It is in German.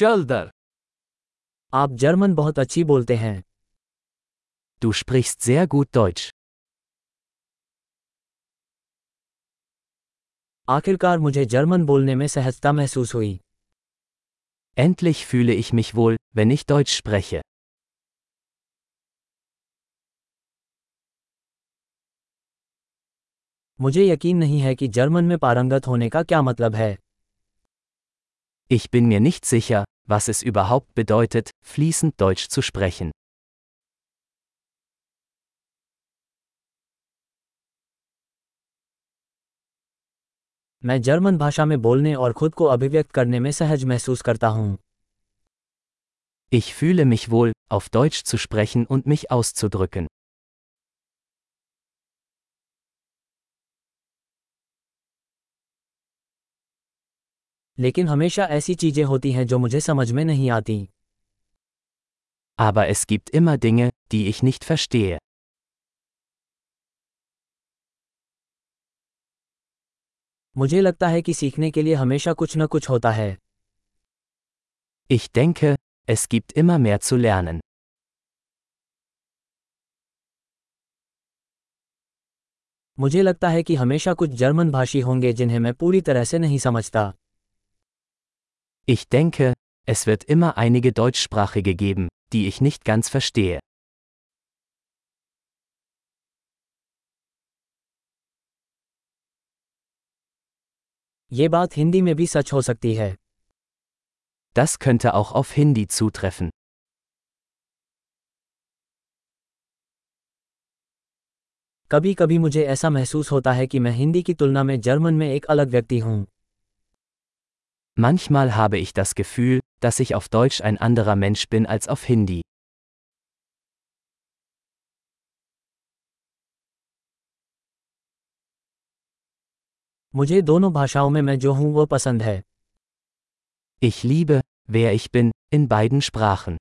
चल दर आप जर्मन बहुत अच्छी बोलते हैं Du sprichst sehr gut Deutsch. आखिरकार मुझे जर्मन बोलने में सहजता महसूस हुई Endlich fühle ich mich wohl, wenn ich Deutsch spreche. मुझे यकीन नहीं है कि जर्मन में पारंगत होने का क्या मतलब है Ich bin mir nicht sicher, was es überhaupt bedeutet, fließend Deutsch zu sprechen. मैं जर्मन भाषा में बोलने और खुद को अभिव्यक्त करने में सहज महसूस करता हूँ Ich fühle mich wohl, auf Deutsch zu sprechen und mich auszudrücken. लेकिन हमेशा ऐसी चीज़ें होती हैं जो मुझे समझ में नहीं आती Aber es gibt immer Dinge, die ich nicht verstehe. मुझे लगता है कि सीखने के लिए हमेशा कुछ न कुछ होता है Ich denke, es gibt immer mehr zu lernen. मुझे लगता है कि हमेशा कुछ जर्मन भाषी होंगे जिन्हें मैं पूरी तरह से नहीं समझता Ich denke, es wird immer einige Deutschsprachige geben, die ich nicht ganz verstehe. ये बात हिंदी में भी सच हो सकती है Das könnte auch auf Hindi zutreffen. कभी कभी मुझे ऐसा महसूस होता है कि मैं हिंदी की तुलना में जर्मन में एक अलग व्यक्ति हूँ Manchmal habe ich das Gefühl, dass ich auf Deutsch ein anderer Mensch bin als auf Hindi. मुझे दोनों भाषाओं में मैं जो हूँ वो पसंद है Ich liebe, wer ich bin, in beiden Sprachen.